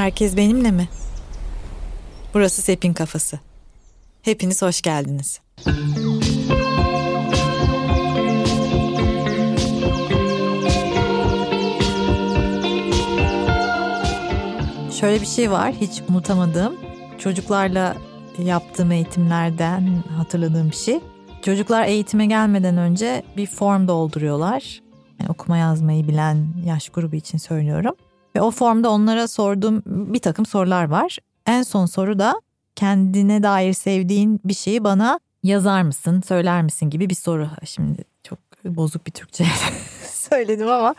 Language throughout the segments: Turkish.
Herkes benimle mi? Burası Sepin Kafası. Hepiniz hoş geldiniz. Şöyle bir şey var hiç unutamadığım. Çocuklarla yaptığım eğitimlerden hatırladığım bir şey. Çocuklar eğitime gelmeden önce bir form dolduruyorlar. Yani okuma yazmayı bilen yaş grubu için söylüyorum. Ve o formda onlara sorduğum bir takım sorular var. En son soru da kendine dair sevdiğin bir şeyi bana yazar mısın, söyler misin gibi bir soru. Şimdi çok bozuk bir Türkçe söyledim ama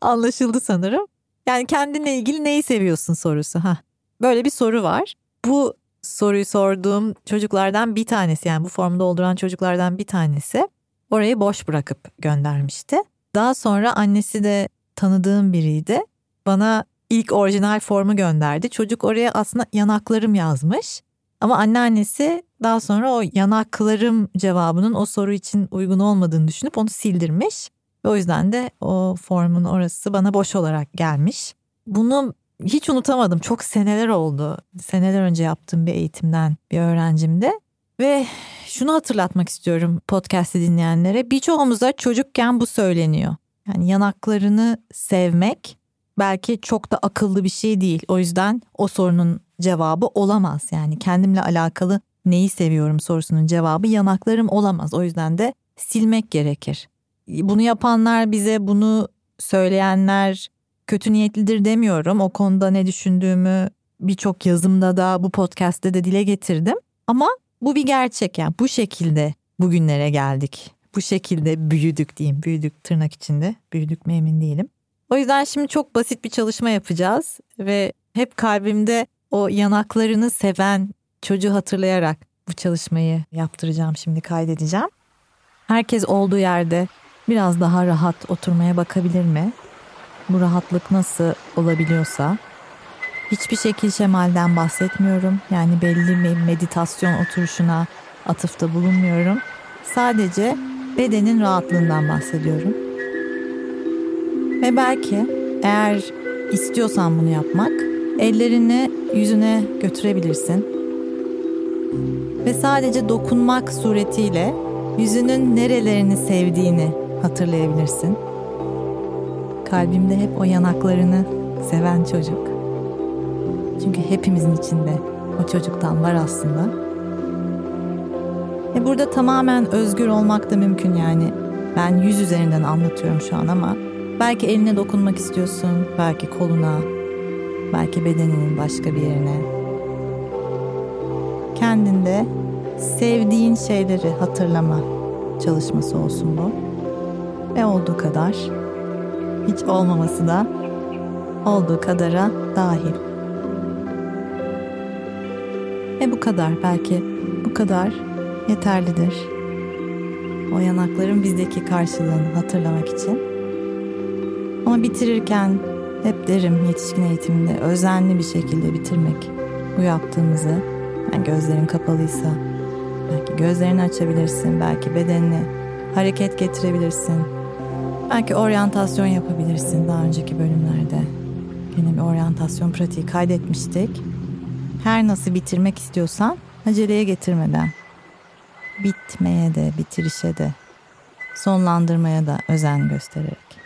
anlaşıldı sanırım. Yani kendinle ilgili neyi seviyorsun sorusu. Ha. Böyle bir soru var. Bu soruyu sorduğum çocuklardan bir tanesi yani bu formu dolduran çocuklardan bir tanesi orayı boş bırakıp göndermişti. Daha sonra annesi de tanıdığım biriydi. Bana ilk orijinal formu gönderdi. Çocuk oraya aslında yanaklarım yazmış. Ama anneannesi daha sonra o yanaklarım cevabının o soru için uygun olmadığını düşünüp onu sildirmiş. Ve o yüzden de o formun orası bana boş olarak gelmiş. Bunu hiç unutamadım. Çok seneler oldu. Seneler önce yaptığım bir eğitimden bir öğrencimdi. Ve şunu hatırlatmak istiyorum podcast'i dinleyenlere. Birçoğumuza çocukken bu söyleniyor. Yani yanaklarını sevmek belki çok da akıllı bir şey değil. O yüzden o sorunun cevabı olamaz. Yani kendimle alakalı neyi seviyorum sorusunun cevabı yanaklarım olamaz. O yüzden de silmek gerekir. Bunu yapanlar bize bunu söyleyenler kötü niyetlidir demiyorum. O konuda ne düşündüğümü birçok yazımda da bu podcast'te de dile getirdim. Ama bu bir gerçek yani bu şekilde bugünlere geldik. Bu şekilde büyüdük diyeyim. Büyüdük tırnak içinde. Büyüdük mü emin değilim. O yüzden şimdi çok basit bir çalışma yapacağız ve hep kalbimde o yanaklarını seven çocuğu hatırlayarak bu çalışmayı yaptıracağım şimdi kaydedeceğim. Herkes olduğu yerde biraz daha rahat oturmaya bakabilir mi? Bu rahatlık nasıl olabiliyorsa hiçbir şekil şemalden bahsetmiyorum. Yani belli bir meditasyon oturuşuna atıfta bulunmuyorum. Sadece bedenin rahatlığından bahsediyorum. Ve belki eğer istiyorsan bunu yapmak ellerini yüzüne götürebilirsin. Ve sadece dokunmak suretiyle yüzünün nerelerini sevdiğini hatırlayabilirsin. Kalbimde hep o yanaklarını seven çocuk. Çünkü hepimizin içinde o çocuktan var aslında. E burada tamamen özgür olmak da mümkün yani. Ben yüz üzerinden anlatıyorum şu an ama belki eline dokunmak istiyorsun, belki koluna, belki bedeninin başka bir yerine. Kendinde sevdiğin şeyleri hatırlama çalışması olsun bu. Ve olduğu kadar hiç olmaması da olduğu kadara dahil. Ve bu kadar belki bu kadar yeterlidir. O yanakların bizdeki karşılığını hatırlamak için. Ama bitirirken hep derim yetişkin eğitiminde özenli bir şekilde bitirmek bu yaptığımızı. Yani gözlerin kapalıysa belki gözlerini açabilirsin, belki bedenini hareket getirebilirsin. Belki oryantasyon yapabilirsin daha önceki bölümlerde. Yine bir oryantasyon pratiği kaydetmiştik. Her nasıl bitirmek istiyorsan aceleye getirmeden. Bitmeye de, bitirişe de, sonlandırmaya da özen göstererek.